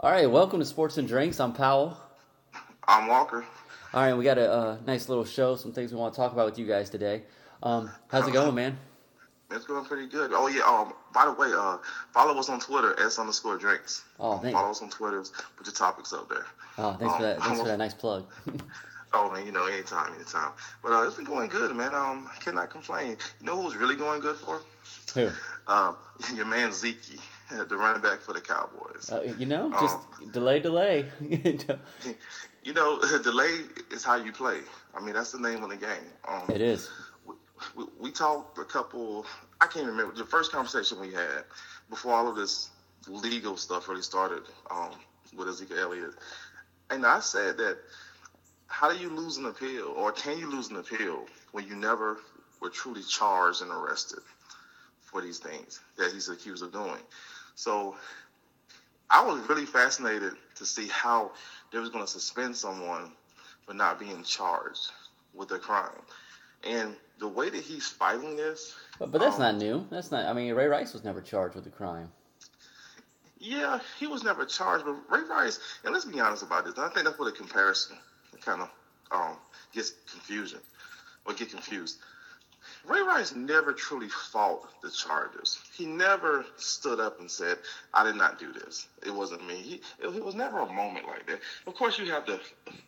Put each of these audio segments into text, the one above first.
All right, welcome to Sports and Drinks. I'm Powell. I'm Walker. All right, we got a, uh nice little show, some things we want to talk about with you guys today. Um, how's it going, man? It's going pretty good. Oh yeah. Um. By the way, uh, follow us on Twitter s underscore drinks. Oh, Um, thank follow us on Twitter. Put your topics up there. Oh, thanks for that. Um, Thanks for that nice plug. Oh man, you know, anytime, anytime. But uh, it's been going good, man. Um, I cannot complain. You know who's really going good for? Who? Um, your man Zeke, the running back for the Cowboys. Uh, you know, just delay, delay. You know, delay is how you play. I mean, that's the name of the game. Um, it is. we, we talked a couple. I can't remember the first conversation we had before all of this legal stuff really started um, with Ezekiel Elliott, and I said that how do you lose an appeal, or can you lose an appeal when you never were truly charged and arrested for these things that he's accused of doing? So I was really fascinated to see how they was going to suspend someone for not being charged with a crime. And the way that he's fighting this, But, but that's um, not new. That's not. I mean, Ray Rice was never charged with a crime. yeah, he was never charged. But Ray Rice, and let's be honest about this, I think that's where the comparison kind of um, gets confusion or get confused. Ray Rice never truly fought the charges. He never stood up and said, "I did not do this. It wasn't me." He, it, it was never a moment like that. Of course, you have the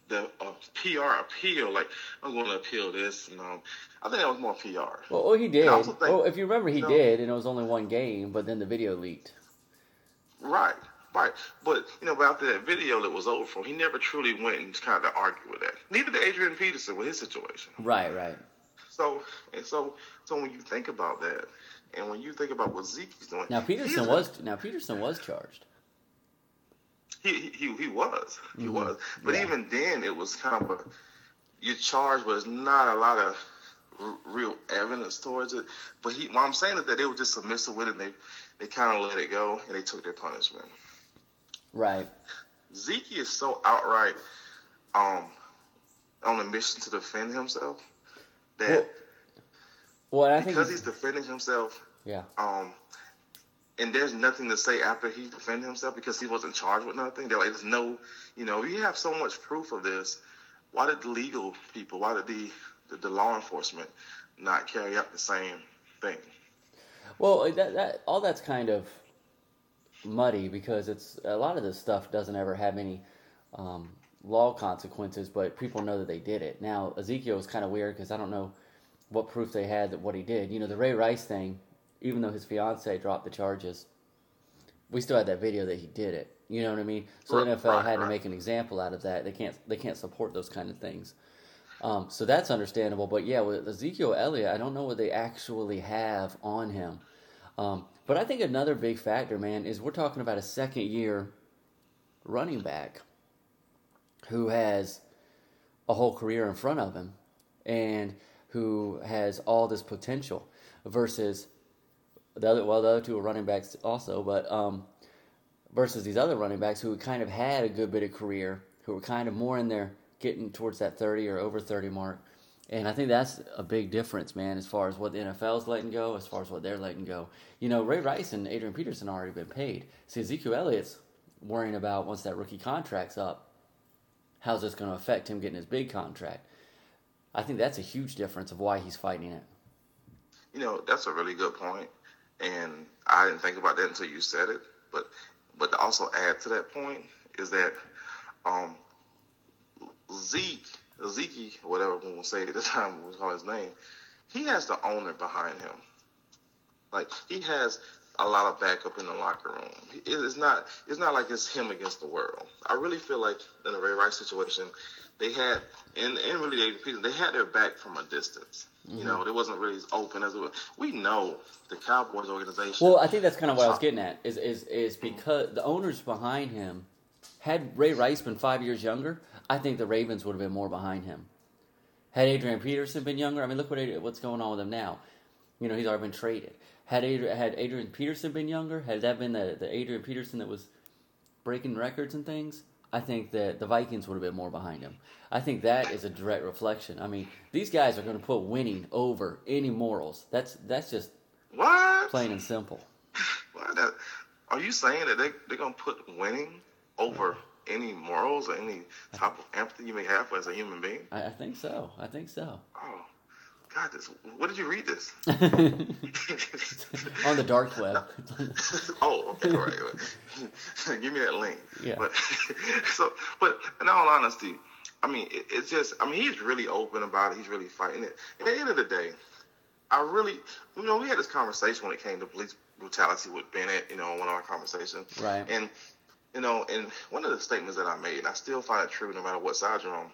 the uh, PR appeal, like I'm going to appeal this, and um, I think that was more PR. Well, well he did. Think- well, if you remember, he No. did, and it was only one game. But then the video leaked. Right, right. But you know, about that video that was over for, he never truly went and kind of argued with that. Neither did Adrian Peterson with his situation. Right, right. So and so, so when you think about that, and when you think about what Zeke is doing, Now Peterson was. Now Peterson was charged. he he he was he was, but Yeah. even then it was kind of a your charge was not a lot of r- real evidence towards it. But he, what I'm saying is that they were just submissive with it. And they they kind of let it go and they took their punishment. Right. Zeke is so outright um, on a mission to defend himself that Well, think. because he's defending himself, yeah. um, and there's nothing to say after he defended himself because he wasn't charged with nothing. They're like, there's no, you know, you have so much proof of this. Why did the legal people, why did the, the, the law enforcement not carry out the same thing? Well, that, that all that's kind of muddy because it's a lot of this stuff doesn't ever have any um, law consequences, but people know that they did it. Now Ezekiel was kind of weird because I don't know what proof they had that what he did. You know, the Ray Rice thing, even though his fiance dropped the charges, we still had that video that he did it. You know what I mean? So the NFL right, had to make an example out of that. They can't they can't support those kind of things. Um, so that's understandable. But yeah, with Ezekiel Elliott, I don't know what they actually have on him. Um, but I think another big factor, man, is we're talking about a second year running back who has a whole career in front of him and who has all this potential versus the other well the other two are running backs also but um, versus these other running backs who kind of had a good bit of career who were kind of more in there getting towards that 30 or over 30 mark and I think that's a big difference, man, as far as what the NFL's letting go, as far as what they're letting go. You know, Ray Rice and Adrian Peterson already been paid. See, Ezekiel Elliott's worrying about once that rookie contract's up, how's this going to affect him getting his big contract? I think that's a huge difference of why he's fighting it. You know, that's a really good point, and I didn't think about that until you said it. But but to also add to that point is that um, Zeke, Zeke, whatever we will say at the time, we'll call his name. He has the owner behind him. Like he has a lot of backup in the locker room. It is not. It's not like it's him against the world. I really feel like in the Ray Rice situation, they had and and really David Peterson, they had their back from a distance. You know, mm-hmm. it wasn't really as open as it was. We know the Cowboys organization. Well, I think that's kind of what I was getting at. Is is is because the owners behind him had Ray Rice been five years younger, I think the Ravens would have been more behind him. Had Adrian Peterson been younger, I mean, look what what's going on with him now. You know, he's already been traded. Had Adrian, had Adrian Peterson been younger, had that been the, the Adrian Peterson that was breaking records and things, I think that the Vikings would have been more behind him. I think that is a direct reflection. I mean, these guys are going to put winning over any morals. That's that's just what? plain and simple. That, are you saying that they they're gonna put winning over any morals or any type of empathy you may have as a human being? I, I think so. I think so. Oh, God, this. What did you read this? On the dark web. oh, okay, all right. Give me that link. Yeah. But so, but in all honesty, I mean, it, it's just. I mean, he's really open about it. He's really fighting it. At the end of the day, I really, you know, we had this conversation when it came to police brutality with Bennett. You know, one of our conversations. Right. And you know, and one of the statements that I made, and I still find it true no matter what side you're on.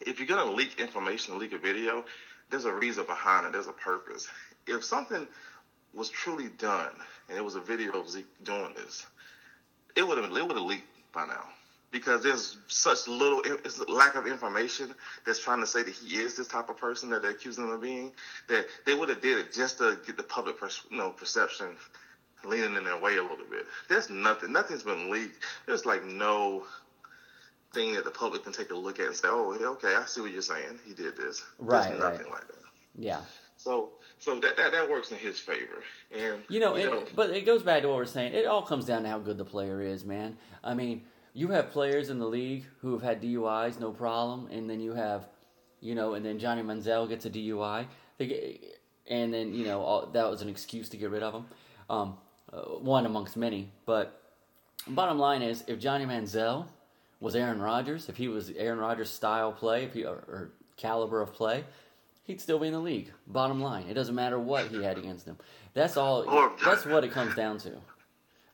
If you're gonna leak information, leak a video, there's a reason behind it. There's a purpose. If something was truly done and it was a video of Zeke doing this, it would have it would have leaked by now because there's such little it's lack of information that's trying to say that he is this type of person that they're accusing him of being that they would have did it just to get the public pers- you know perception leaning in their way a little bit. There's nothing. Nothing's been leaked. There's like no thing that the public can take a look at and say, "Oh, okay, I see what you're saying. He did this." Right, There's right. nothing like that. Yeah. So, so that, that that works in his favor. And You know, it, but it goes back to what we're saying. It all comes down to how good the player is, man. I mean, you have players in the league who have had DUIs, no problem, and then you have, you know, and then Johnny Manziel gets a DUI, get, and then you know all, that was an excuse to get rid of him, um, uh, one amongst many. But bottom line is, if Johnny Manziel was Aaron Rodgers, if he was Aaron Rodgers' style play, if he or, or caliber of play, he'd still be in the league. Bottom line, it doesn't matter what he had against him. That's all. Or- that's what it comes down to.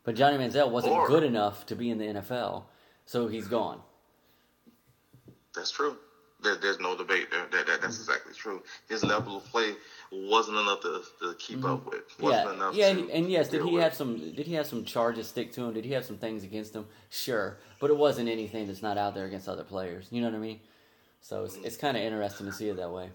But Johnny Manziel wasn't Or- good enough to be in the NFL, so he's gone. That's true. There, there's no debate there. That, that that's mm-hmm. exactly true. His level of play wasn't enough to, to keep up mm-hmm. with. Wasn't Yeah, enough. yeah, to and yes, did he with. have some? Did he have some charges stick to him? Did he have some things against him? Sure, but it wasn't anything that's not out there against other players. You know what I mean? So it's, mm-hmm. it's kind of interesting to see it that way.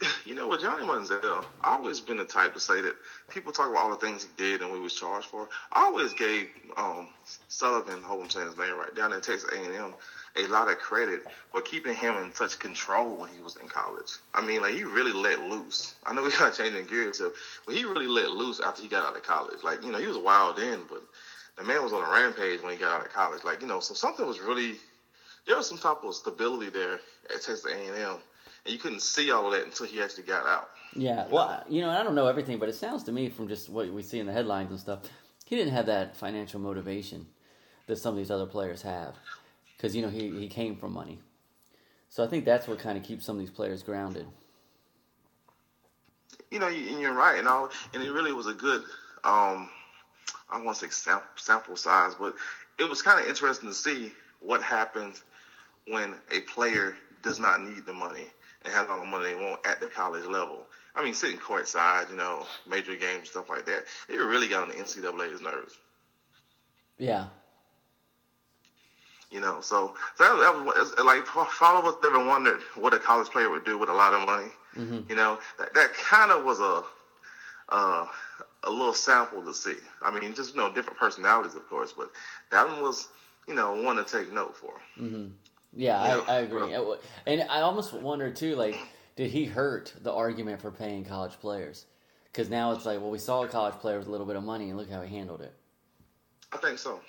You know, what, Johnny Manziel, I've always been the type to say that people talk about all the things he did and what he was charged for. I always gave um, Sullivan, hope I'm saying his name right, down in Texas A&M, a lot of credit for keeping him in such control when he was in college. I mean, like he really let loose. I know we got changing gears here, but he really let loose after he got out of college. Like you know, he was wild then, but the man was on a rampage when he got out of college. Like you know, so something was really there was some type of stability there at Texas A&M, and you couldn't see all of that until he actually got out. Yeah, well, you know, I don't know everything, but it sounds to me from just what we see in the headlines and stuff, he didn't have that financial motivation that some of these other players have, because you know he he came from money. So I think that's what kind of keeps some of these players grounded. you know, you- and you're right, and all, and it really was a good, um, I don't want to say sample, sample size, but it was kind of interesting to see what happens when a player does not need the money and has all the money they want at the college level. I mean, sitting courtside, you know, major games, stuff like that, it really got on the NCAA's nerves. Yeah, You know, so, so that, that was like for for all of us that ever wondered what a college player would do with a lot of money. You know, that, that kind of was a uh, a little sample to see. I mean, just you know, different personalities, of course, but that one was you know one to take note for. Yeah, Yeah, I, I agree. And I almost wonder too, like, did he hurt the argument for paying college players? Because now it's like, well, we saw a college player with a little bit of money, and look how he handled it. I think so.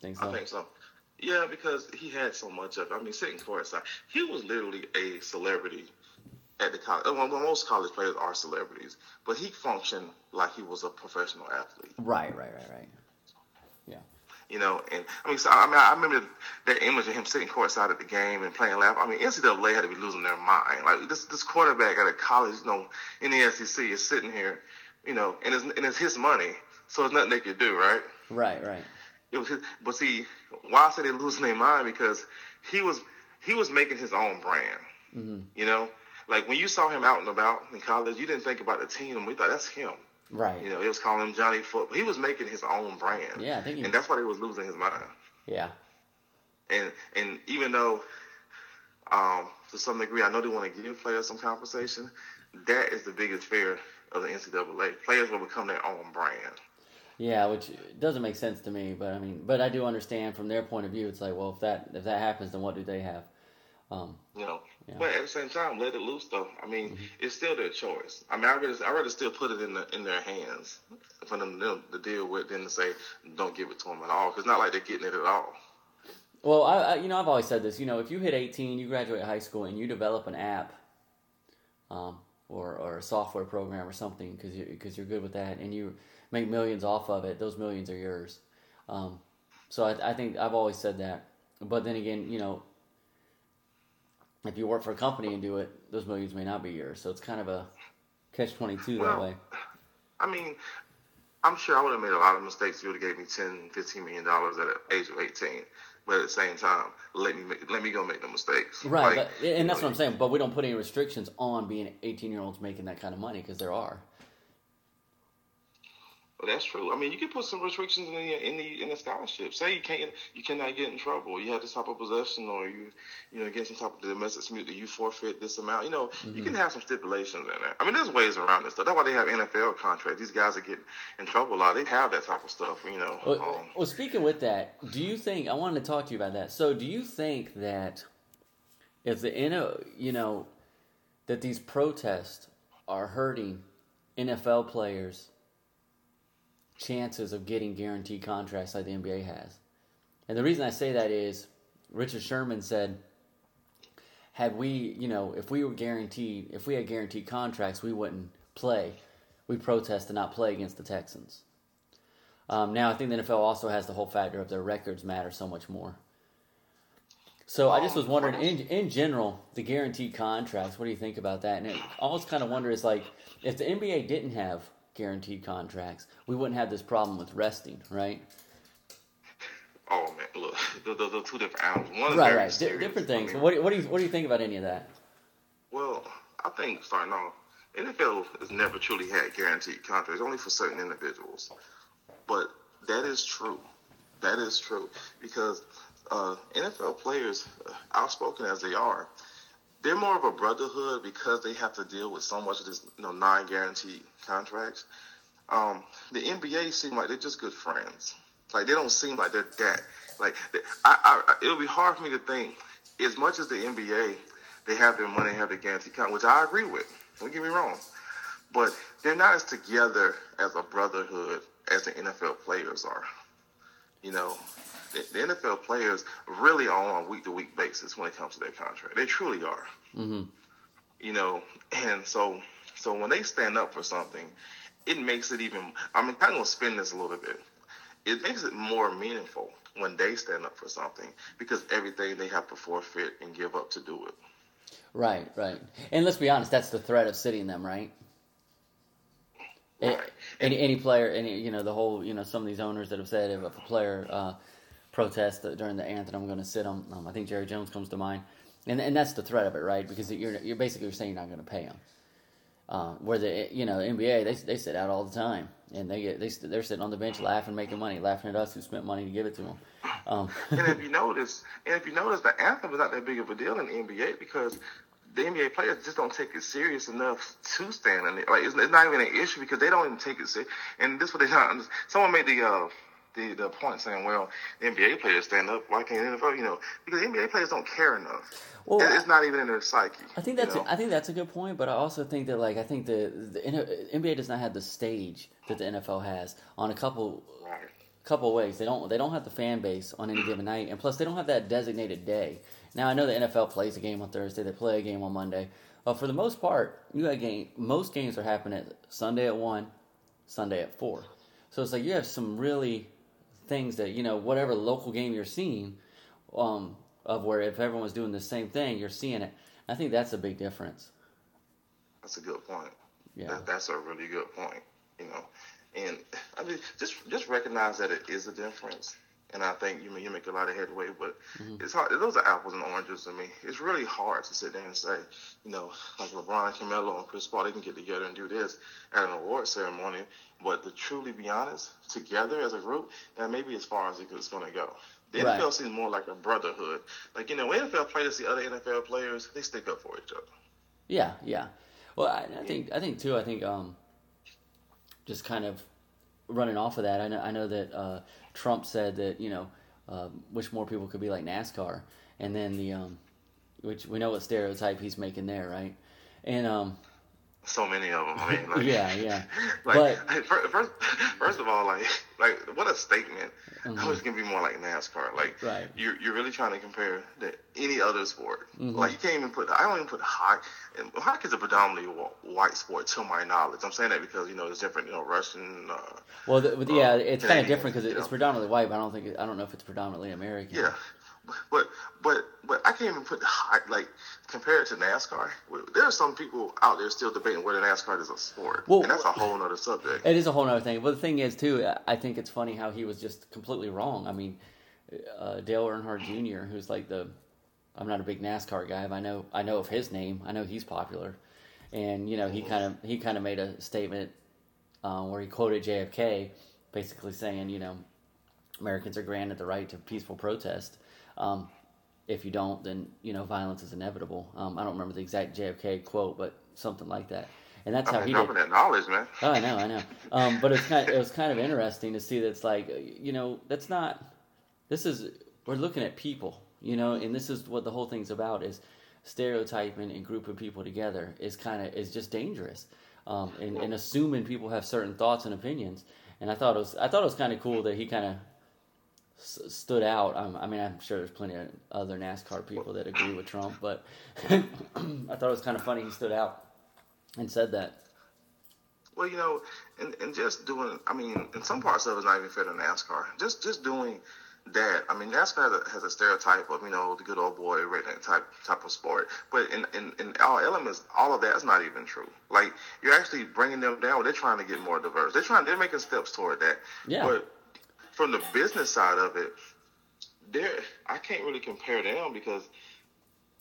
Think so? I think so. Yeah, because he had so much of it. I mean, sitting courtside, he was literally a celebrity at the college. Well, most college players are celebrities, but he functioned like he was a professional athlete. Right, right, right, right. You know, and I mean, so, I mean, I remember that image of him sitting courtside at the game and playing laugh. I mean, NCAA had to be losing their mind. Like this, this quarterback at a college, you know, in the SEC is sitting here, you know, and it's and it's his money, so it's nothing they could do, right? Right, right. It was his, but see, why I say they're losing their mind because he was he was making his own brand. Mm-hmm. You know, like when you saw him out and about in college, you didn't think about the team. We thought that's him. Right. You know, it was calling him Johnny Foot, but he was making his own brand. Yeah, I think he- and that's why he was losing his mind. Yeah. And and even though, um, to some degree, I know they want to give players some compensation. That is the biggest fear of the NCAA. Players will become their own brand. Yeah, which doesn't make sense to me, but I mean, but I do understand from their point of view. It's like, well, if that if that happens, then what do they have? Um, You know, Yeah. but at the same time, let it loose though. I mean, Mm-hmm. it's still their choice. I mean, I rather I rather still put it in the in their hands for them to, to deal with than to say don't give it to them at all. Because it's not like they're getting it at all. Well, I, I, you know, I've always said this. You know, if you hit 18, you graduate high school, and you develop an app, um, or or a software program or something, because you because you're good with that, and you make millions off of it, those millions are yours. Um, so I, I think I've always said that. But then again, you know, if you work for a company and do it, those millions may not be yours. So it's kind of a catch twenty two that way. I mean, I'm sure I would have made a lot of mistakes if you would have gave me 10, 15 million dollars at the age of 18. But at the same time, let me make, let me go make the mistakes. Right, like, but, and that's know, what I'm saying. But we don't put any restrictions on being 18 year olds making that kind of money because there are. That's true. I mean, you can put some restrictions in the in the in the scholarship. Say you can't, you cannot get in trouble. You have this type of possession, or you, you know, get some type of domestic dispute that you forfeit this amount. You know, mm-hmm. you can have some stipulations in there. I mean, there's ways around this stuff. That's why they have NFL contracts. These guys are getting in trouble a lot. They have that type of stuff. You know. Well, um, well speaking with that, do you think I wanted to talk to you about that? So, do you think that if the you know that these protests are hurting NFL players? Chances of getting guaranteed contracts like the NBA has. And the reason I say that is Richard Sherman said, had we, you know, if we were guaranteed, if we had guaranteed contracts, we wouldn't play. We protest to not play against the Texans. Um, now, I think the NFL also has the whole factor of their records matter so much more. So I just was wondering, in in general, the guaranteed contracts. What do you think about that? And I always kind of wonder is like, if the NBA didn't have guaranteed contracts, we wouldn't have this problem with resting, right? Oh man, look, those are two different animals. One right, right, D- different things. I mean, what, what do you what do you think about any of that? Well, I think starting off, NFL has never truly had guaranteed contracts, only for certain individuals. But that is true. That is true because uh, NFL players, uh, outspoken as they are, they're more of a brotherhood because they have to deal with so much of this, you know, non-guaranteed contracts. Um, the NBA seem like they're just good friends. Like they don't seem like they're that. Like I, I, it'll be hard for me to think. As much as the NBA, they have their money, have their guaranteed contract, which I agree with. Don't get me wrong, but they're not as together as a brotherhood as the NFL players are. You know, the, NFL players really are on a week to week basis when it comes to their contract. They truly are. Mm-hmm. You know, and so so when they stand up for something, it makes it even. I'm kind of gonna spin this a little bit. It makes it more meaningful when they stand up for something because everything they have to forfeit and give up to do it. Right, right. And let's be honest, that's the threat of sitting them, right? Right. Any any player, any you know the whole you know some of these owners that have said if a player uh, protest during the anthem. I'm going to sit on. Um, I think Jerry Jones comes to mind, and and that's the threat of it, right? Because you're you're basically saying you're not going to pay them. Uh, where the you know NBA they they sit out all the time and they get they they're sitting on the bench laughing, making money, laughing at us who spent money to give it to them. Um, and if you notice, and if you notice, the anthem is not that big of a deal in the NBA because the NBA players just don't take it serious enough to stand in it. Like it's, it's not even an issue because they don't even take it serious. And this is what they don't. Someone made the uh, the, the point saying, well, NBA players stand up, why can't NFL? You know, because NBA players don't care enough. Well, it's not even in their psyche. I think that's you know? I think that's a good point, but I also think that like I think the, the NBA does not have the stage that the NFL has on a couple right. couple ways. They don't they don't have the fan base on any given night, and plus they don't have that designated day. Now I know the NFL plays a game on Thursday, they play a game on Monday, but for the most part, you got game. Most games are happening Sunday at one, Sunday at four. So it's like you have some really things that you know whatever local game you're seeing um, of where if everyone's doing the same thing you're seeing it. I think that's a big difference. That's a good point. Yeah. That, that's a really good point you know. And i mean just just recognize that it is a difference and I think you you make a lot of headway, but mm-hmm. it's hard. Those are apples and oranges to me. It's really hard to sit there and say, you know, like LeBron, Carmelo, and Chris Paul, they can get together and do this at an award ceremony, but to truly be honest, together as a group, that may be as far as it's going to go. The right. NFL seems more like a brotherhood. Like, you know, when NFL players see other NFL players, they stick up for each other. Yeah, yeah. Well, I, I think, I think too, I think, um, just kind of running off of that, I know, I know that, uh, Trump said that, you know, uh, wish more people could be like NASCAR. And then the, um, which we know what stereotype he's making there, right? And, um, so many of them. I mean, like, yeah, yeah. Like, but, first, first of all, like, like what a statement. Mm-hmm. I was gonna be more like NASCAR. Like, right. you're you're really trying to compare to any other sport. Mm-hmm. Like, you can't even put. I don't even put hockey. And hockey is a predominantly white sport, to my knowledge. I'm saying that because you know it's different. You know, Russian. Uh, well, the, yeah, it's kind of different because it's predominantly white. But I don't think I don't know if it's predominantly American. Yeah, but but but I can't even put like compare it to NASCAR. There are some people out there still debating whether NASCAR is a sport, well, and that's a whole other subject. It is a whole other thing. But the thing is, too, I think it's funny how he was just completely wrong. I mean, uh, Dale Earnhardt Jr., who's like the I'm not a big NASCAR guy, but I know I know of his name. I know he's popular, and you know he kind of he kind of made a statement uh, where he quoted JFK, basically saying, you know, Americans are granted the right to peaceful protest. Um, if you don't, then you know violence is inevitable. Um, I don't remember the exact JFK quote, but something like that. And that's how he did. that knowledge, man. Oh, I know, I know. Um, but it's kind. Of, it was kind of interesting to see that it's like you know that's not. This is we're looking at people, you know, and this is what the whole thing's about is stereotyping and grouping people together is kind of is just dangerous, um, and, and assuming people have certain thoughts and opinions. And I thought it was I thought it was kind of cool that he kind of stood out. Um, I mean, I'm sure there's plenty of other NASCAR people that agree with Trump, but I thought it was kind of funny he stood out and said that. Well, you know, and, and just doing, I mean, in some parts of it's not even fair to NASCAR. Just just doing that. I mean, NASCAR has a, has a stereotype of you know the good old boy redneck type type of sport, but in, in in all elements, all of that's not even true. Like you're actually bringing them down. They're trying to get more diverse. They're trying. They're making steps toward that. Yeah. But from the business side of it, there I can't really compare them because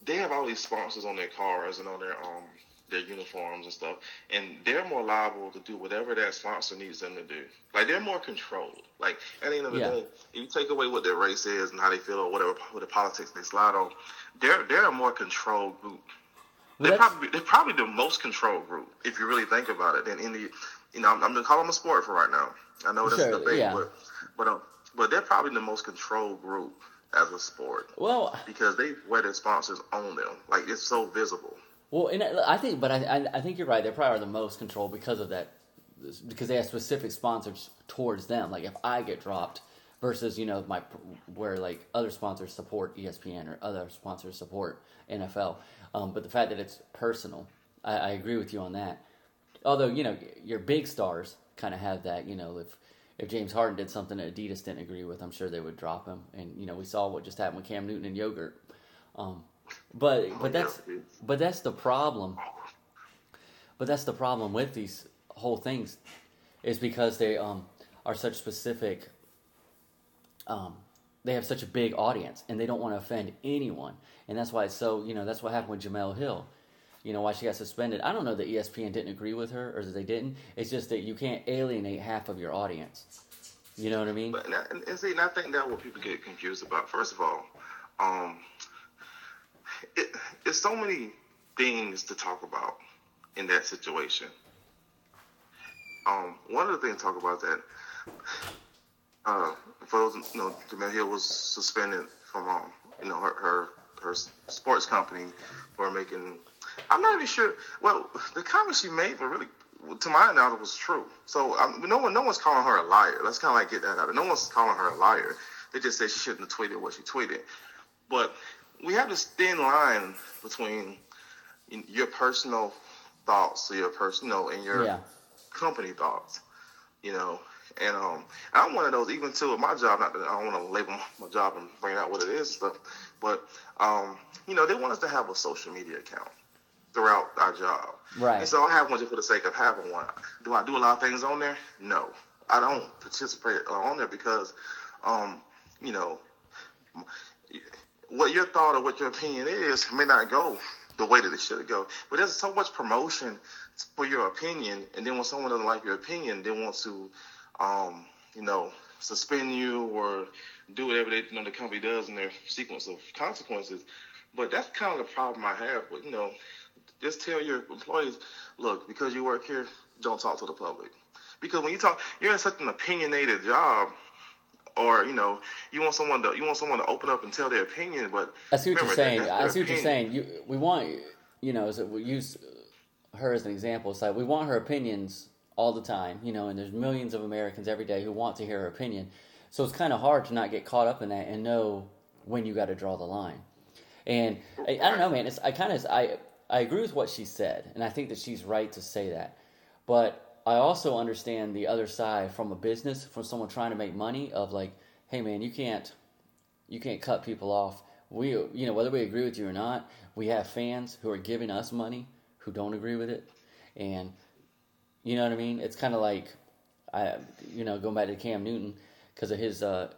they have all these sponsors on their cars and on their um their uniforms and stuff, and they're more liable to do whatever that sponsor needs them to do. Like they're more controlled. Like at the end of the yeah. day, if you take away what their race is and how they feel or whatever, what the politics they slide on, they're they're a more controlled group. they're probably they're probably the most controlled group if you really think about it. Than any, you know, I'm, I'm gonna call them a sport for right now. I know that's sure, a debate, yeah. but but um, but they're probably the most controlled group as a sport. Well, because they wear their sponsors on them, like it's so visible. Well, and I think, but I, I think you're right. They probably are the most controlled because of that, because they have specific sponsors towards them. Like if I get dropped, versus you know my where like other sponsors support ESPN or other sponsors support NFL. Um, but the fact that it's personal, I, I agree with you on that. Although you know your big stars kind of have that. You know if if James Harden did something that Adidas didn't agree with, I'm sure they would drop him. And you know, we saw what just happened with Cam Newton and yogurt. Um, but but that's but that's the problem. But that's the problem with these whole things, is because they um, are such specific. Um, they have such a big audience, and they don't want to offend anyone, and that's why it's so. You know, that's what happened with Jemele Hill you know why she got suspended. I don't know that ESPN didn't agree with her or that they didn't. It's just that you can't alienate half of your audience. You know what I mean? But and, see, and I think that's what people get confused about. First of all, um, it, it's so many things to talk about in that situation. Um, one of the things to talk about that, uh, for those, you know, Jemele Hill was suspended from, um, you know, her, her her sports company for making I'm not even sure. Well, the comments she made were really, to my knowledge, was true. So um, no one, no one's calling her a liar. Let's kind of like get that out. Of it. No one's calling her a liar. They just said she shouldn't have tweeted what she tweeted. But we have this thin line between your personal thoughts, your personal, and your yeah. company thoughts. You know, and um, I'm one of those. Even too, my job, not that I don't want to label my job and bring out what it is stuff, but um, you know, they want us to have a social media account throughout our job. Right. And so I have one just for the sake of having one. Do I do a lot of things on there? No. I don't participate on there because, um, you know, what your thought or what your opinion is may not go the way that it should go. But there's so much promotion for your opinion, and then when someone doesn't like your opinion, they want to, um, you know, suspend you or do whatever they, you know, the company does in their sequence of consequences. But that's kind of the problem I have with, you know, just tell your employees, look, because you work here, don't talk to the public. Because when you talk, you're in such an opinionated job, or you know, you want someone to you want someone to open up and tell their opinion. But I see what you're saying. I see what you're saying. You, we want you know, is it we use her as an example. It's like we want her opinions all the time, you know, and there's millions of Americans every day who want to hear her opinion. So it's kind of hard to not get caught up in that and know when you got to draw the line. And I, I don't know, man. It's I kind of I I agree with what she said, and I think that she's right to say that. But I also understand the other side from a business, from someone trying to make money. Of like, hey, man, you can't you can't cut people off. We you know whether we agree with you or not, we have fans who are giving us money who don't agree with it, and you know what I mean. It's kind of like I you know going back to Cam Newton because of his uh,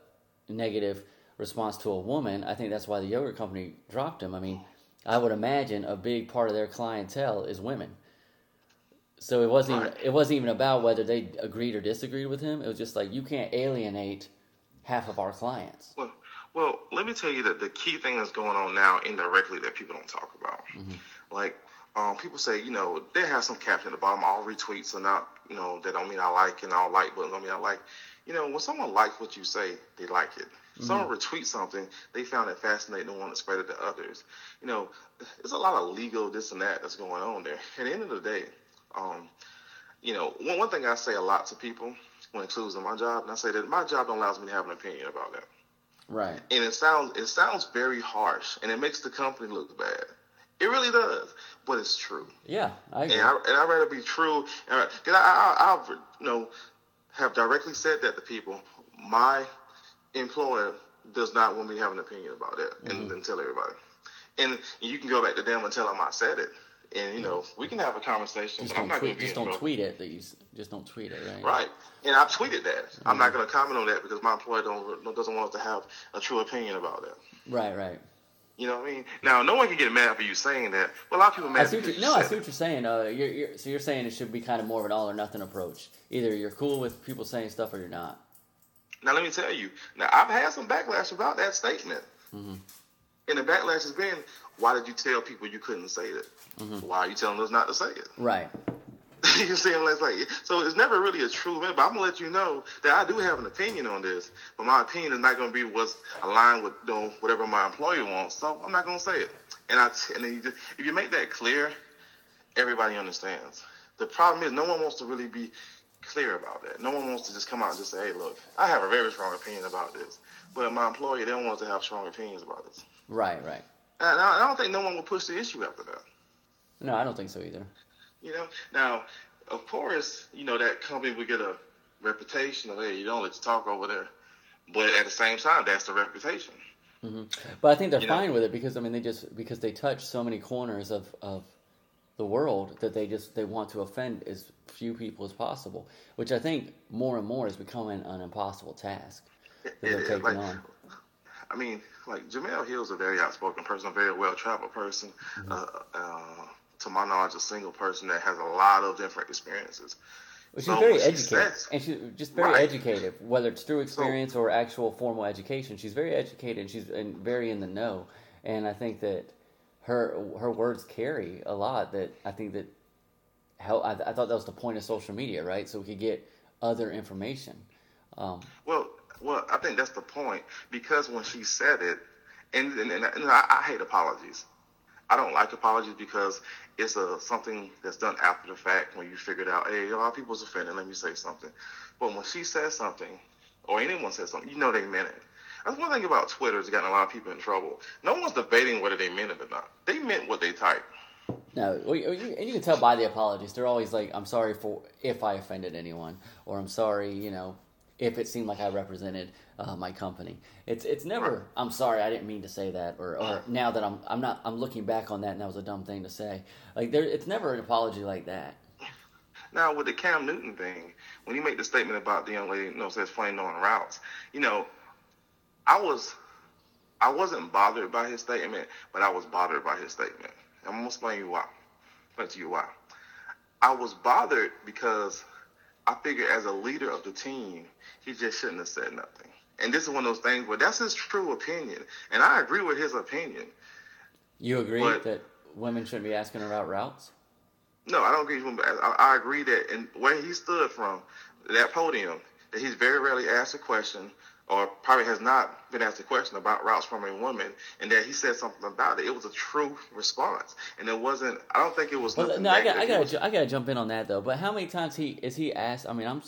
negative response to a woman. I think that's why the yogurt company dropped him. I mean, I would imagine a big part of their clientele is women. So it wasn't even, it wasn't even about whether they agreed or disagreed with him. It was just like you can't alienate half of our clients. Well, well, let me tell you that the key thing that's going on now indirectly that people don't talk about. Mm-hmm. Like um, people say, you know, they have some caption at the bottom, all retweets are not, you know, they don't mean I like and all like buttons don't mean I like. You know, when someone likes what you say, they like it. Mm-hmm. Someone retweets something, they found it fascinating and want to spread it to others. You know, there's a lot of legal this and that that's going on there. At the end of the day, um, you know, one, one thing I say a lot to people when it includes in my job, and I say that my job allows me to have an opinion about that. Right. And it sounds it sounds very harsh, and it makes the company look bad. It really does, but it's true. Yeah, I agree. And, I, and I'd rather be true. Because I, I, I, you know, have directly said that to people. My employer does not want me to have an opinion about that, and, mm-hmm. and tell everybody. And you can go back to them and tell them I said it, and you know we can have a conversation. Just but I'm not tweet, just don't tweet it. You just don't tweet it, right? Right. And I've tweeted that. Mm-hmm. I'm not going to comment on that because my employer don't doesn't want us to have a true opinion about that. Right. Right. You know what I mean? Now, no one can get mad for you saying that. Well, a lot of people mad. I see what no, I see what you're saying. Uh, you're, you're, so you're saying it should be kind of more of an all or nothing approach. Either you're cool with people saying stuff or you're not. Now, let me tell you. Now, I've had some backlash about that statement. Mm-hmm. And the backlash has been, why did you tell people you couldn't say it? Mm-hmm. Why are you telling us not to say it? Right. you see, it's like so. It's never really a true But I'm gonna let you know that I do have an opinion on this, but my opinion is not gonna be what's aligned with you know, whatever my employer wants. So I'm not gonna say it. And I and you just, if you make that clear, everybody understands. The problem is no one wants to really be clear about that. No one wants to just come out and just say, "Hey, look, I have a very strong opinion about this," but my employer they don't want to have strong opinions about this. Right, right. And I, I don't think no one will push the issue after that. No, I don't think so either. You know, now of course, you know that company would get a reputation of hey, you don't let you talk over there, but at the same time, that's the reputation. Mm-hmm. But I think they're you fine know? with it because I mean they just because they touch so many corners of of the world that they just they want to offend as few people as possible, which I think more and more is becoming an impossible task that they're taking like, on. I mean, like Jemele Hill's a very outspoken person, a very well traveled person. Mm-hmm. Uh, uh, to my knowledge, a single person that has a lot of different experiences. Well, she's so very educated, and she's just very right. educated, whether it's through experience so, or actual formal education. She's very educated, and she's very in the know. And I think that her her words carry a lot. That I think that how I, I thought that was the point of social media, right? So we could get other information. Um, well, well, I think that's the point because when she said it, and, and, and I, I hate apologies. I don't like apologies because it's a something that's done after the fact when you figured out, hey, a lot of people's offended. Let me say something. But when she says something, or anyone says something, you know they meant it. That's one thing about Twitter has gotten a lot of people in trouble. No one's debating whether they meant it or not. They meant what they typed. No, and you can tell by the apologies. They're always like, "I'm sorry for if I offended anyone," or "I'm sorry, you know, if it seemed like I represented uh, my company. It's it's never I'm sorry I didn't mean to say that or, or now that I'm I'm not I'm looking back on that and that was a dumb thing to say. Like there it's never an apology like that. Now with the Cam Newton thing, when you make the statement about the young lady, you know, says flame on routes, you know, I was I wasn't bothered by his statement, but I was bothered by his statement. I'm gonna explain you why. Explain to you why. I was bothered because I figured as a leader of the team, he just shouldn't have said nothing. And this is one of those things where that's his true opinion, and I agree with his opinion. You agree but, that women shouldn't be asking about routes? No, I don't agree. I, I agree that and where he stood from that podium, he's very rarely asked a question, or probably has not been asked a question about routes from a woman, and that he said something about it. It was a true response, and it wasn't. I don't think it was. Well, no, I got. I got to I got to jump in on that though. But how many times he is he asked? I mean, I'm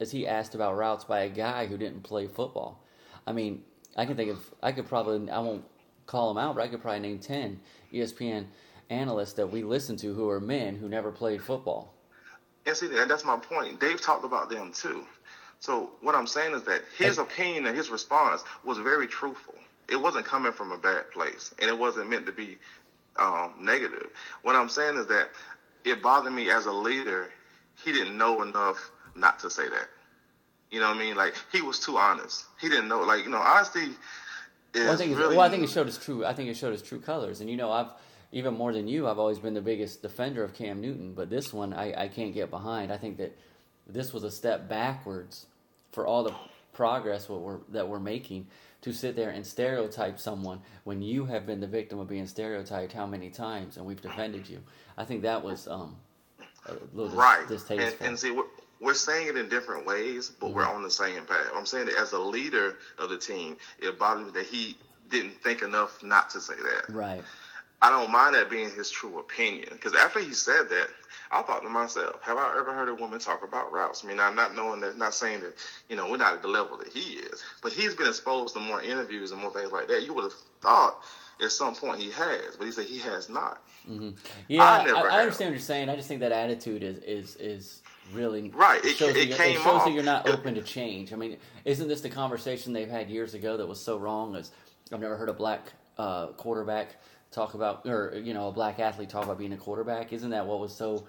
is he asked about routes by a guy who didn't play football? I mean, I can think of, I could probably, I won't call him out, but I could probably name ten E ESPN analysts that we listen to who are men who never played football. And see, that's my point. Dave talked about them too. So what I'm saying is that his opinion and his response was very truthful. It wasn't coming from a bad place, and it wasn't meant to be um, negative. What I'm saying is that it bothered me as a leader. He didn't know enough not to say that. You know what I mean? Like he was too honest. He didn't know. Like you know, honesty is Well, I think, really. well, I think it showed his true. I think it showed his true colors. And you know, I've even more than you, I've always been the biggest defender of Cam Newton. But this one, I, I can't get behind. I think that this was a step backwards for all the progress what we're, that we're making to sit there and stereotype someone when you have been the victim of being stereotyped how many times, and we've defended you. I think that was um, a little dis- right. And, distasteful. and see, we're, we're saying it in different ways, but we're on the same path. I'm saying that as a leader of the team, it bothered me that he didn't think enough not to say that. right. I don't mind that being his true opinion. Because after he said that, I thought to myself, have I ever heard a woman talk about routes? I mean, I'm not knowing that, not saying that, you know, we're not at the level that he is. But he's been exposed to more interviews and more things like that. You would have thought at some point he has, but he said he has not. Yeah, I I, I, understand what you're saying. I just think that attitude is is is really Right, it- shows it that you're- shows off- that you're not open to change. I mean, isn't this the conversation they've had years ago that was so wrong? As I've never heard a black uh, quarterback talk about, or you know, a black athlete talk about being a quarterback. Isn't that what was so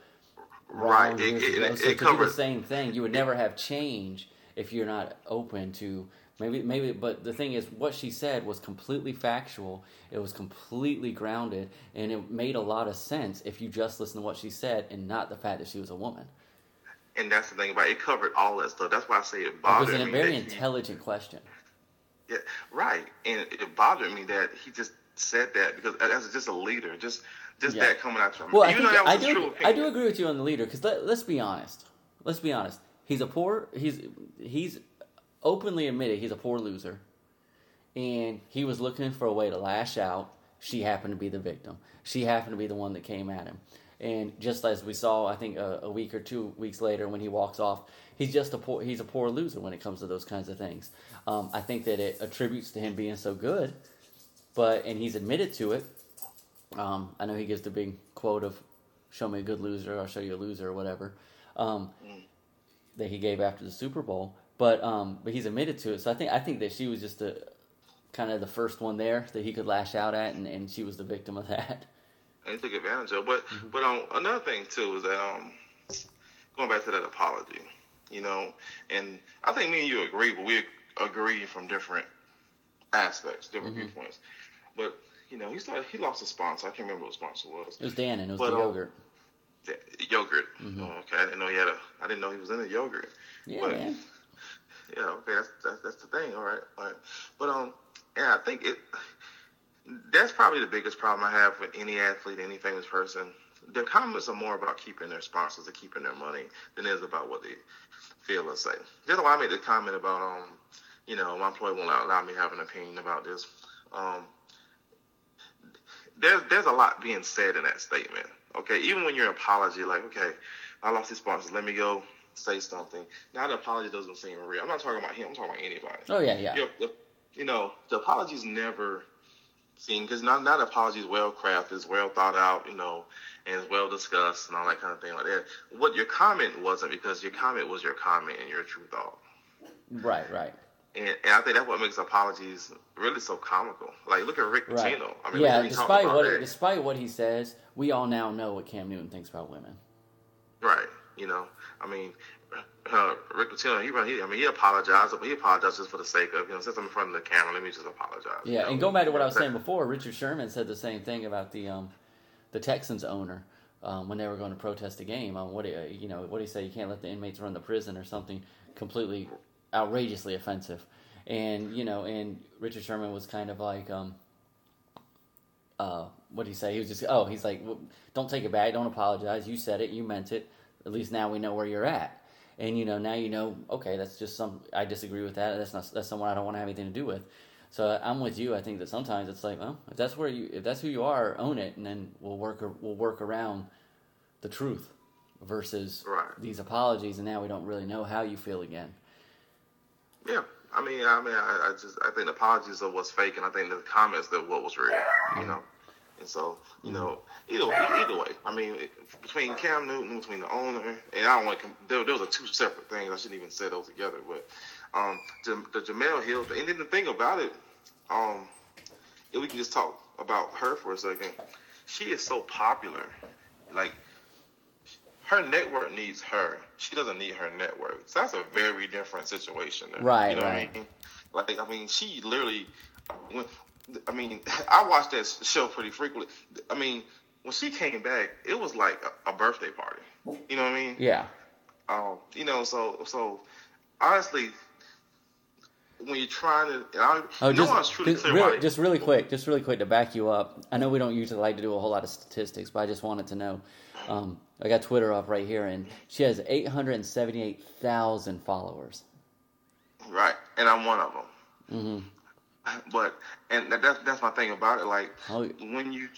wrong Right, it- it- it- so it do the same thing, you would never have change if you're not open to maybe maybe but the thing is what she said was completely factual it was completely grounded and it made a lot of sense if you just listen to what she said and not the fact that she was a woman And that's the thing about it. It covered all that stuff. That's why I say it it was bothered a me. very intelligent question Yeah, right. And it bothered me that he just said that because as just a leader, just just Yeah. that coming out mouth. well I, think, that was I do true I do agree with you on the leader because let, let's be honest let's be honest he's a poor he's he's openly admitted he's a poor loser and he was looking for a way to lash out. She happened to be the victim. She happened to be the one that came at him. And just as we saw, I think a, a week or two weeks later when he walks off, he's just a poor he's a poor loser when it comes to those kinds of things. Um, I think that it attributes to him being so good, but and he's admitted to it. Um, I know he gives the big quote of "Show me a good loser, I'll show you a loser" or whatever um, that he gave after the Super Bowl. But um, but he's admitted to it. So I think I think that she was just a kind of the first one there that he could lash out at, and, and she was the victim of that. and he took advantage of. But but um, another thing too is that um, going back to that apology, you know, and I think me and you agree, but we agree from different aspects, different viewpoints. But you know, he started. He lost a sponsor. I can't remember what sponsor was. It was Dannon. It was But, the um, yogurt. Yeah, yogurt. Oh, okay, I didn't know he had a. I didn't know he was in the yogurt. Yeah, but- man. Yeah, okay, that's, that's that's the thing. All right, all right. But um, yeah, I think it. That's probably the biggest problem I have with any athlete, any famous person. The comments are more about keeping their sponsors or keeping their money than it is about what they feel or say. That's why I made the comment about um, you know, my employer won't allow me to have an opinion about this. Um, there's there's a lot being said in that statement. Okay, even when you're an apology, like okay, I lost these sponsors, let me go say something. Now the apology doesn't seem real. I'm not talking about him. I'm talking about anybody. Oh yeah, yeah. You know, the, you know, the apologies never seem because not not apology is well crafted, it's well thought out, you know, and it's well discussed and all that kind of thing like that. What your comment wasn't because your comment was your comment and your true thought. Right, right. And, and I think that's what makes apologies really so comical. Like, look at Rick Right. Pitino. I mean, yeah, look at he talked despite what that. despite what he says, we all now know what Cam Newton thinks about women. Right. You know, I mean, uh, Rick Pitino, he, he, I mean, he apologized, but he apologized just for the sake of, you know, since I'm in front of the camera, let me just apologize. you Yeah, know? and going back to what I was saying before, Richard Sherman said the same thing about the um, the Texans owner um, when they were going to protest a game. Um, what you, you know? What do you say? You can't let the inmates run the prison or something completely outrageously offensive. And you know, and Richard Sherman was kind of like, um, uh, what did he say? He was just, oh, he's like, well, don't take it back, don't apologize. You said it, you meant it. At least now we know where you're at. and you know now you know okay that's just some I disagree with that that's not that's someone I don't want to have anything to do with. So I'm with you. I think that sometimes it's like, well, if that's where you, if that's who you are, own it, and then we'll work, we'll work around the truth versus Right. these apologies, and now we don't really know how you feel again. Yeah, I mean, I mean, I, I just I think the apologies are what's fake, and I think the comments that what was real, you know. And so, you know, either either way, I mean, between Cam Newton, between the owner, and I don't want. There, those are two separate things. I shouldn't even say those together. But um, Jam- the Jemele Hill, and then the thing about it, um, if we can just talk about her for a second, she is so popular, like her network needs her. She doesn't need her network. So that's a very different situation. there. Right, You know right. what I mean? Like, I mean, she literally, when, I mean, I watched that show pretty frequently. I mean, when she came back, it was like a, a birthday party. You know what I mean? Yeah, Um, you know, so so honestly, when you're trying to, I, Oh, no just, just, clear really, just really quick, just really quick to back you up. I know we don't usually like to do a whole lot of statistics, but I just wanted to know. Um, I got Twitter up right here, and she has 878,000 followers. Right, and I'm one of them. hmm But and that, that's that's my thing about it. Like Oh. when you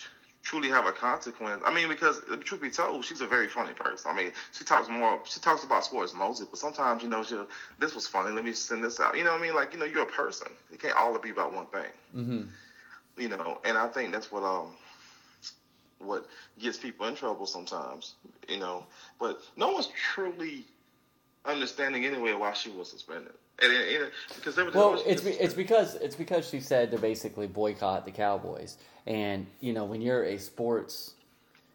truly have a consequence. I mean, because the truth be told, she's a very funny person. I mean, she talks more. She talks about sports mostly, but sometimes you know, she'll this was funny. Let me send this out. You know what I mean? Like you know, you're a person. It can't all be about one thing. hmm You know, and I think that's what um what gets people in trouble sometimes. You know, but no one's truly understanding anyway why she was suspended. And, and, and because there was Well, it's be, it's because it's because she said to basically boycott the Cowboys, and you know when you're a sports,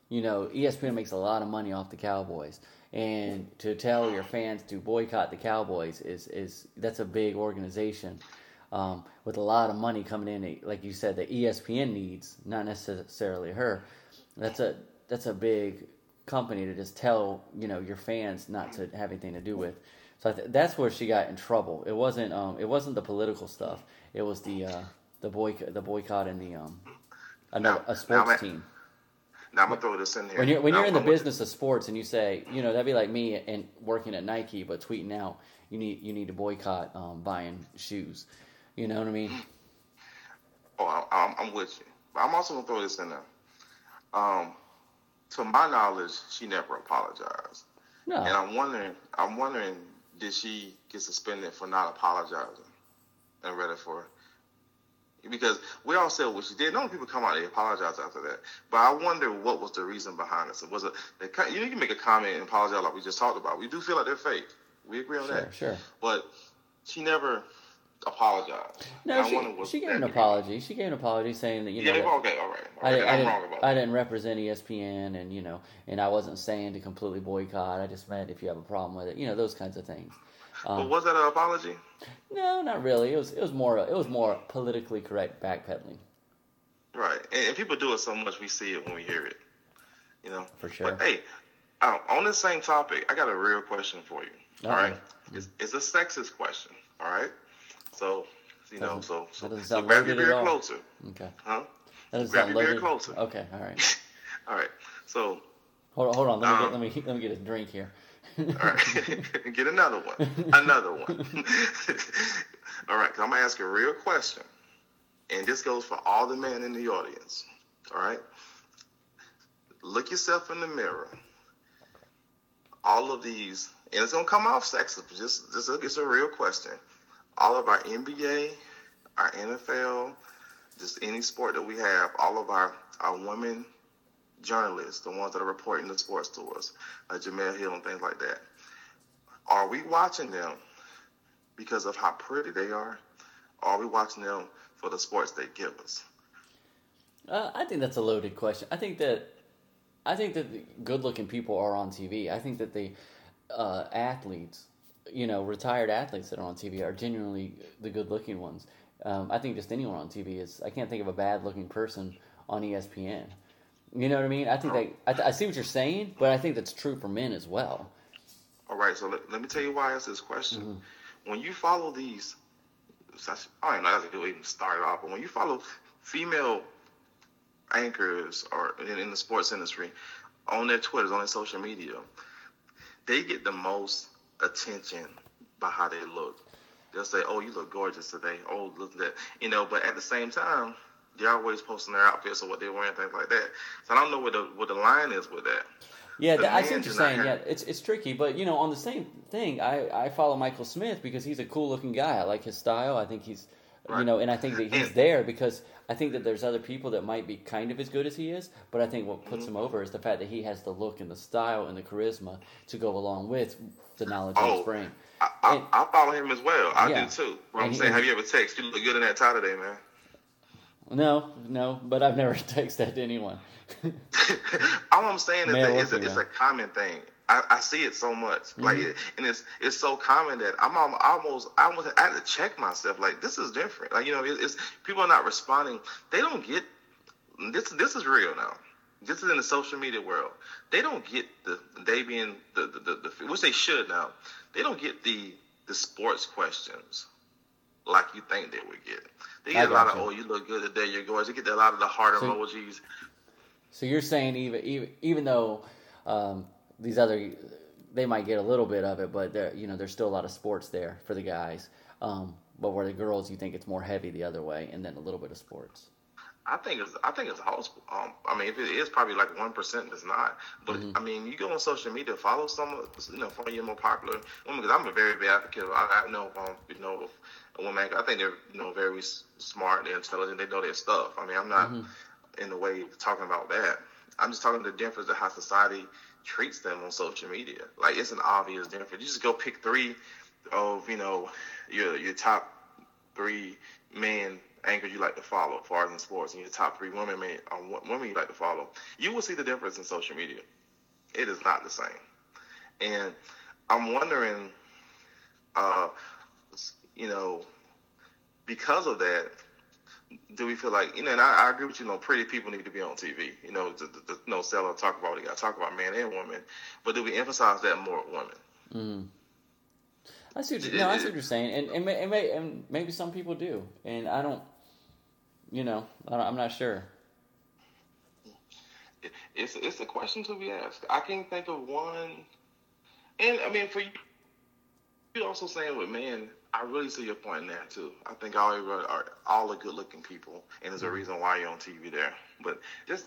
you know ESPN makes a lot of money off the Cowboys, and to tell your fans to boycott the Cowboys is is that's a big organization. Um, with a lot of money coming in, like you said, that ESPN needs, not necessarily her. That's a that's a big company to just tell you know your fans not to have anything to do with. So I th- that's where she got in trouble. It wasn't um, it wasn't the political stuff. It was the uh, the boycott the boycott and the um, another, Now- a sports now, team. now I'm gonna throw this in here. When you're when Now, you're in the I'm business of sports and you say you know that'd be like me and working at Nike but tweeting out you need you need to boycott um, buying shoes. You know what I mean? Oh, I'm, I'm with you. But I'm also gonna throw this in there. Um, to my knowledge, she never apologized, No. and I'm wondering, I'm wondering, did she get suspended for not apologizing and ready for? Because we all said what she did. None people come out and apologize after that. But I wonder what was the reason behind this. Was it? You know, you can make a comment and apologize like we just talked about. We do feel like they're fake. We agree on Sure, that. sure. But she never apologized. No, I she, she gave an apology. She gave an apology saying that you know Yeah, that- okay, all right. I, All right. didn't, I, I'm didn't, wrong about I didn't represent ESPN, and you know, and I wasn't saying to completely boycott. I just meant if you have a problem with it, you know, those kinds of things. But Um, was that an apology? no, not really. It was it was more it was more politically correct backpedaling Right. And, and people do it so much, we see it when we hear it. You know? for sure. But hey, uh, on this same topic, I got a real question for you. All right? It's, it's a sexist question. All right? So, you know, so, so, that so grab your beer closer. Okay, Huh? that doesn't Grab your beer closer. Okay, all right. All right. So, Hold on, hold on. Let me Um, get let me let me get a drink here. all right. Get another one. Another one. all right. I'm going to ask a real question. And this goes for all the men in the audience. All right. Look yourself in the mirror. All of these, and it's gonna come off sexist. but Just, just look, it's a real question. All of our NBA, our NFL, just any sport that we have, all of our our women journalists, the ones that are reporting the sports to us, like Jemele Hill and things like that. Are we watching them because of how pretty they are? Are we watching them for the sports they give us? Uh, I think that's a loaded question. I think that I think that good-looking people are on TV. I think that the uh, athletes, you know, retired athletes that are on TV are genuinely the good-looking ones. Um, I think just anyone on TV is. I can't think of a bad-looking person on ESPN. You know what I mean? I think that I, th- I see what you're saying, but I think that's true for men as well. All right, so let, let me tell you why I asked this question. Mm-hmm. When you follow these, I don't know how to even start it off, but when you follow female anchors or in, in the sports industry on their Twitters, on their social media, they get the most attention by how they look. They'll say, "Oh, you look gorgeous today." Oh, look at that. You know, but at the same time, they're always posting their outfits or what they're wearing, things like that. So I don't know what the what the line is with that. Yeah, The th- I see what you're saying. have- Yeah, it's it's tricky, but you know, on the same thing, I I follow Michael Smith because he's a cool looking guy. I like his style. I think he's, you know, and I think that he's there because I think that there's other people that might be kind of as good as he is, but I think what puts Mm-hmm. him over is the fact that he has the look and the style and the charisma to go along with the knowledge Oh, his brain. I, I, And- I follow him as well. I Yeah. do too. But I'm he- saying, have you ever texted? You look good in that tie today, man. No, no, but I've never texted that to anyone. All I'm saying is Male that it's a, it's a common thing. I, I see it so much, Mm-hmm. like, and it's it's so common that I'm al- almost I almost I had to check myself. Like this is different. Like you know, it, it's people are not responding. They don't get this. This is real now. This is in the social media world. They don't get the they being the the, the, the which they should now. They don't get the the sports questions like you think they would get. They get a lot of oh you look good today you're gorgeous. They get a lot of the heart So- emojis. So you're saying even even even though um, these other they might get a little bit of it, but there you know there's still a lot of sports there for the guys. Um, but where the girls, you think it's more heavy the other way, and then a little bit of sports. I think it's I think it's all. Um, I mean, if it is probably like one percent that's not. But Mm-hmm. I mean, you go on social media, follow some, of you know, follow your more popular women. Because I'm a very bad advocate. I, I know, um, you know, a woman. I think they're you know very smart, they're intelligent, they know their stuff. I mean, I'm not Mm-hmm. in the way talking about that. I'm just talking the difference of how society treats them on social media. Like it's an obvious difference. You just go pick three of you know your your top three men anchors you like to follow, far as in sports, and your top three women men, um, wo- women you like to follow, you will see the difference in social media. It is not the same, and I'm wondering, uh, you know, because of that, do we feel like you know? And I, I agree with you. You know, pretty people need to be on TV. You know, to, to, to you know, sell or talk about what they got to talk about, man and woman. But do we emphasize that more women? Mm. I see. What you, no, I see what you're saying, and and, may, and, may, and maybe some people do, and I don't. You know, I don't, I'm not sure. It's it's a question to be asked. I can't think of one. And I mean, for you, You're also saying with men, I really see your point in that too. I think all are all are good looking people, and there's a reason why you're on TV there. But just,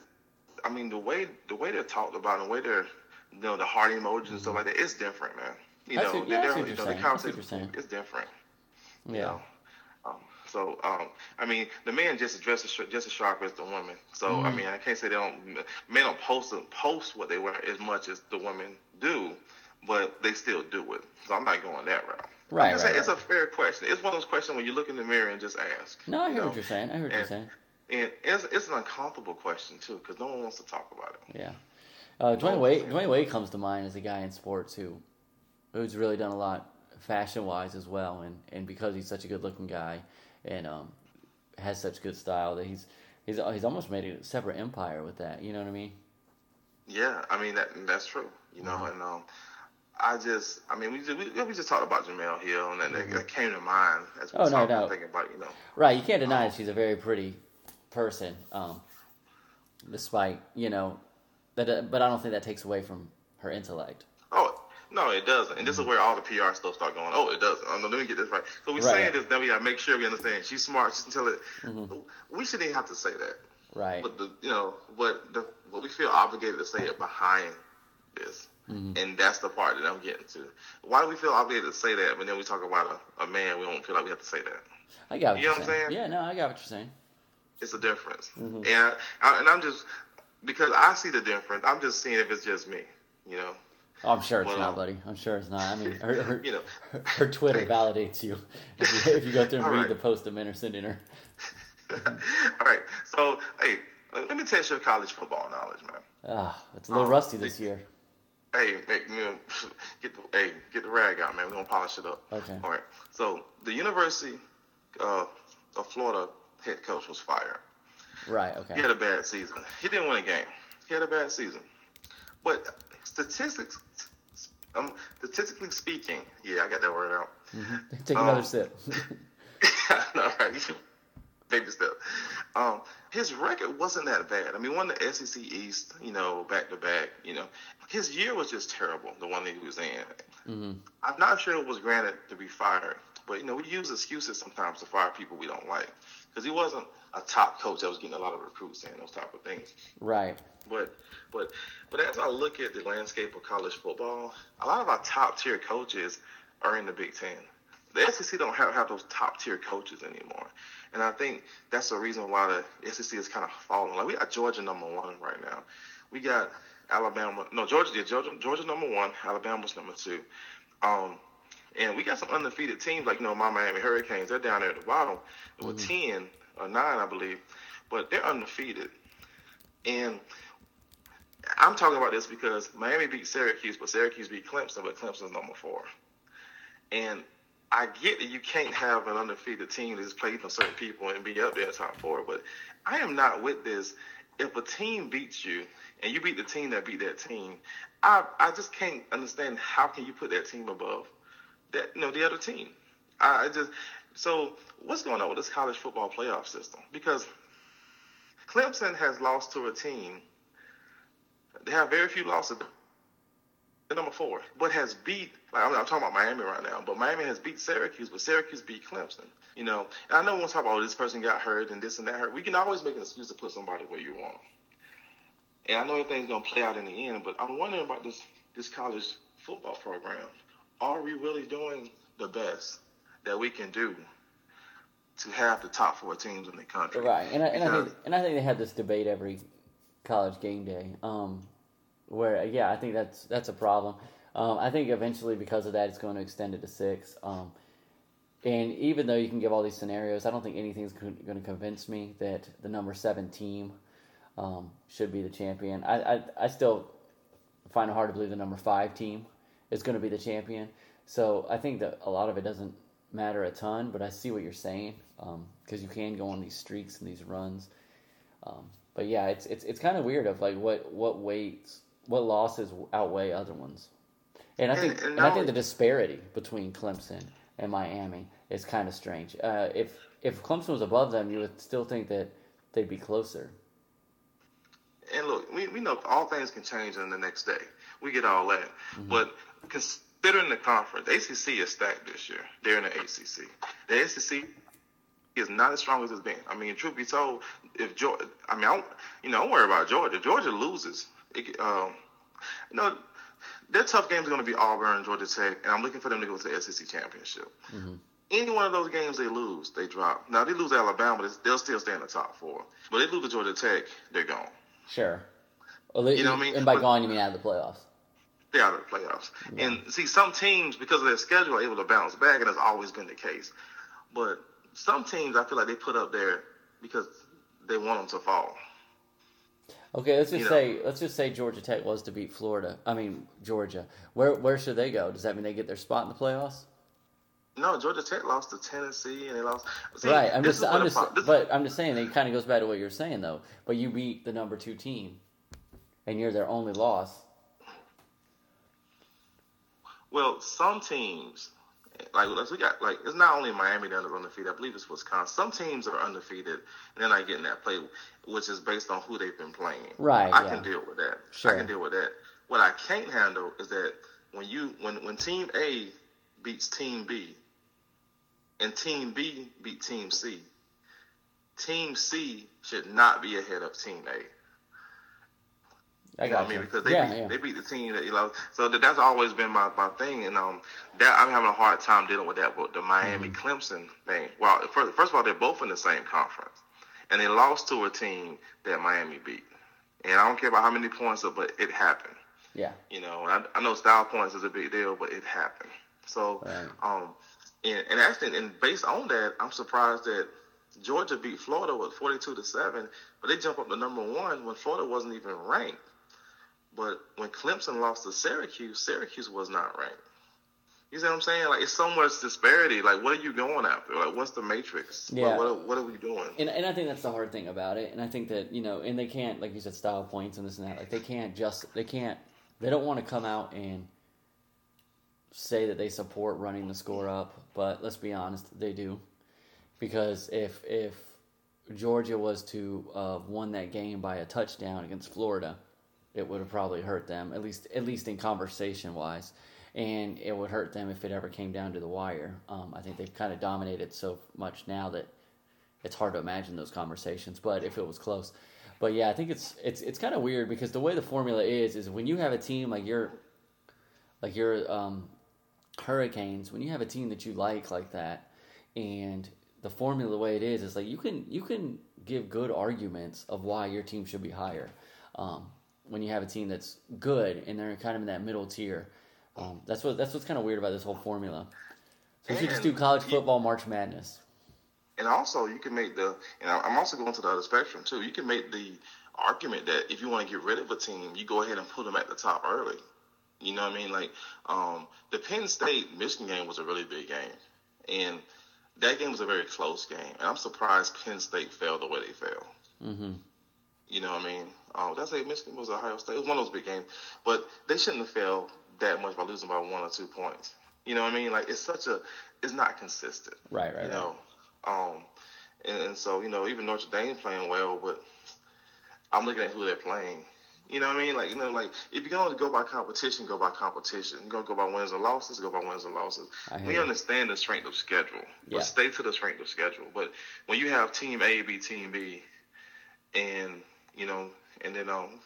I mean, the way the way they're talked about, and the way they're, you know, the heart emojis and stuff like that, it's different, man. You know, see- yeah, I they're- what you know, the I see what you're conversation is different. Yeah. You know? Um, so, um, I mean, the men just as just as sharp as the women. So, Mm-hmm. I mean, I can't say they don't. Men don't post post what they wear as much as the women do, but they still do it. So I'm not going that route. Right, Like I said, right, It's a fair question. It's one of those questions when you look in the mirror and just ask. No, I you hear know? what you're saying. I hear what you're saying. And it's it's an uncomfortable question too because no one wants to talk about it. Yeah. Uh, Dwyane Wade. Dwyane Wade comes to mind as a guy in sports who, who's really done a lot fashion wise as well, and, and because he's such a good looking guy, and um, has such good style that he's he's he's almost made a separate empire with that. You know what I mean? Yeah, I mean that that's true. You know, and um, I just, I mean, we just, we, we just talked about Jemele Hill, and that, mm-hmm. that came to mind as we Oh, no talking, doubt. thinking about, you know, Right. You can't deny that um, she's a very pretty person. Um, despite you know that, uh, but I don't think that takes away from her intellect. oh no, it doesn't. And this is mm-hmm. where all the PR stuff start going. Oh, it doesn't. Oh, uh, no, let me get this right. So we're Right. saying this, then we gotta make sure we understand. She's smart. She's intelligent. Mm-hmm. We shouldn't even have to say that. Right. But the, you know, what the, but we feel obligated to say it behind this, and that's the part that I'm getting to. Why do we feel obligated to say that, but then we talk about a, a man, we don't feel like we have to say that? I got what You you're know what I'm saying. saying? Yeah. No, I got what you're saying. It's a difference, Mm-hmm. and I, and I'm just because I see the difference. I'm just seeing if it's just me, you know. Oh, I'm sure it's Well, not, um, buddy. I'm sure it's not. I mean, her, her, You know. her, her Twitter validates you if, you if you go through and read right. the post the men are sending her. All right, so hey, let me test your college football knowledge, man. Ah, it's a little Um, rusty this year. Hey, make me get the hey get the rag out, man. We're gonna polish it up. Okay. All right. So the University uh, of Florida head coach was fired. Right. Okay. He had a bad season. He didn't win a game. He had a bad season. But statistics, um, statistically speaking, yeah, I got that word out. Take another um, sip. no, right. Baby step. Um, his record wasn't that bad. I mean, won the SEC East, you know, back to back. You know, his year was just terrible. The one that he was in. Mm-hmm. I'm not sure it was granted to be fired, but you know, we use excuses sometimes to fire people we don't like because he wasn't a top coach that was getting a lot of recruits and those type of things. Right. But but but as I look at the landscape of college football, a lot of our top tier coaches are in the Big Ten. The SEC don't have, have those top tier coaches anymore. And I think that's the reason why the SEC is kind of falling. Like we got Georgia number one right now. We got Alabama. No, Georgia. Yeah, Georgia. Georgia number one. Alabama's number two. Um, and we got some undefeated teams like you know my Miami Hurricanes. They're down there at the bottom with mm-hmm. ten or nine, I believe, but they're undefeated. And I'm talking about this because Miami beat Syracuse, but Syracuse beat Clemson, but Clemson's number four. And I get that you can't have an undefeated team that's plays on certain people and be up there top four, but I am not with this. If a team beats you and you beat the team that beat that team, I I just can't understand how can you put that team above that you know the other team. I, I just so what's going on with this college football playoff system? Because Clemson has lost to a team. They have very few losses They're number four, but has beat. Like, I'm, I'm, talking about Miami right now, but Miami has beat Syracuse, but Syracuse beat Clemson. You know, and I know we talk about oh, this person got hurt and this and that hurt. We can always make an excuse to put somebody where you want. And I know everything's gonna play out in the end, but I'm wondering about this this college football program. Are we really doing the best that we can do to have the top four teams in the country? Right, and I, and I think and I think they have this debate every college game day. Um, where yeah, I think that's that's a problem. Um, I think eventually because of that, it's going to extend it to six. Um, and even though you can give all these scenarios, I don't think anything's going to convince me that the number seven team um, should be the champion. I, I, I still find it hard to believe the number five team is going to be the champion. So I think that a lot of it doesn't matter a ton, but I see what you're saying because um, you can go on these streaks and these runs. Um, but yeah, it's it's it's kind of weird of like what what weights what losses outweigh other ones. And I think and, and, and I think the disparity between Clemson and Miami is kind of strange. Uh, if if Clemson was above them, you would still think that they'd be closer. And look, we, we know all things can change in the next day. We get all that. Mm-hmm. But considering the conference, the ACC is stacked this year. They're in the ACC. The ACC is not as strong as it's been. I mean, truth be told, if Georgia, I mean, I don't, you know, don't worry about Georgia. Georgia loses it, um, you know, their tough games are going to be Auburn, Georgia Tech, and I'm looking for them to go to the SEC championship. Mm-hmm. Any one of those games they lose, they drop. Now they lose Alabama, they'll still stay in the top four. But if they lose to Georgia Tech, they're gone. Sure. Well, you know what I mean? And by but, gone, you mean out of the playoffs. They're out of the playoffs. Yeah. And see, some teams, because of their schedule, are able to bounce back, and that's always been the case. But some teams, I feel like they put up there because they want them to fall. Okay, let's just you say know. let's just say Georgia Tech was to beat Florida. I mean Georgia. Where where should they go? Does that mean they get their spot in the playoffs? No, Georgia Tech lost to Tennessee and they lost. See, right, I'm just, I'm just, but I'm just saying it kind of goes back to what you're saying though. But you beat the number two team, and you're their only loss. Well, some teams like we got like it's not only Miami that are undefeated. I believe it's Wisconsin. Some teams are undefeated and they're not getting that play, which is based on who they've been playing. Right. I yeah. can deal with that. Sure. I can deal with that. What I can't handle is that when you when when Team A beats Team B, and Team B beat Team C, Team C should not be ahead of Team A. I got I mean, because they yeah, beat, yeah. they beat the team that you know. So that, that's always been my, my thing, and um, that I'm having a hard time dealing with that. But the Miami mm-hmm. Clemson thing. Well, first, first of all, they're both in the same conference, and they lost to a team that Miami beat. And I don't care about how many points, but it happened. Yeah. You know, I, I know style points is a big deal, but it happened. So, right. um, and, and actually, and based on that, I'm surprised that Georgia beat Florida with 42 to seven, but they jumped up to number one when Florida wasn't even ranked. But when Clemson lost to Syracuse, Syracuse was not ranked. You see what I'm saying? Like it's so much disparity. Like what are you going after? Like what's the matrix? Yeah. What, what, what are we doing? And, and I think that's the hard thing about it. And I think that you know, and they can't, like you said, style points and this and that. Like they can't just, they can't, they don't want to come out and say that they support running the score up. But let's be honest, they do, because if if Georgia was to uh, won that game by a touchdown against Florida, it would have probably hurt them at least at least in conversation wise, and it would hurt them if it ever came down to the wire. Um, I think they've kind of dominated so much now that it's hard to imagine those conversations. But if it was close, but yeah, I think it's it's it's kind of weird because the way the formula is is when you have a team like your like your um, Hurricanes, when you have a team that you like like that, and the formula the way it is is like you can you can give good arguments of why your team should be higher. Um, when you have a team that's good and they're kind of in that middle tier, um, that's what that's what's kind of weird about this whole formula. So we should just do college football March Madness. And also, you can make the, and I'm also going to the other spectrum too. You can make the argument that if you want to get rid of a team, you go ahead and put them at the top early. You know what I mean? Like um, the Penn State Michigan game was a really big game, and that game was a very close game. And I'm surprised Penn State fell the way they fell. Mm-hmm. You know what I mean? Did I say Michigan was Ohio State? It was one of those big games, but they shouldn't have failed that much by losing by one or two points. You know what I mean? Like it's such a, it's not consistent. Right, right, you right. know, um, and, and so you know even Notre Dame playing well, but I'm looking at who they're playing. You know what I mean? Like you know, like if you're going to go by competition, go by competition. You're going to go by wins and losses, go by wins and losses. We you. understand the strength of schedule, but Yeah. stay to the strength of schedule. But when you have Team A, B, Team B, and you know, and then um,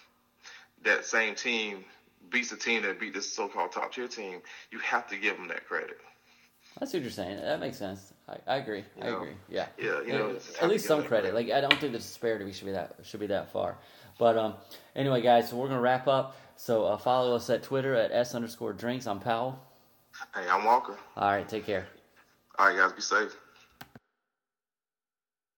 that same team beats the team that beat this so-called top tier team, you have to give them that credit. That's what you're saying. That makes sense. I, I agree. I know, agree. Yeah. yeah, you know, at least some credit. credit. Like I don't think the disparity should be that should be that far. But um, anyway, guys, so we're gonna wrap up. So uh, follow us at Twitter at s underscore drinks. I'm Powell. Hey, I'm Walker. All right, take care. All right, guys, be safe.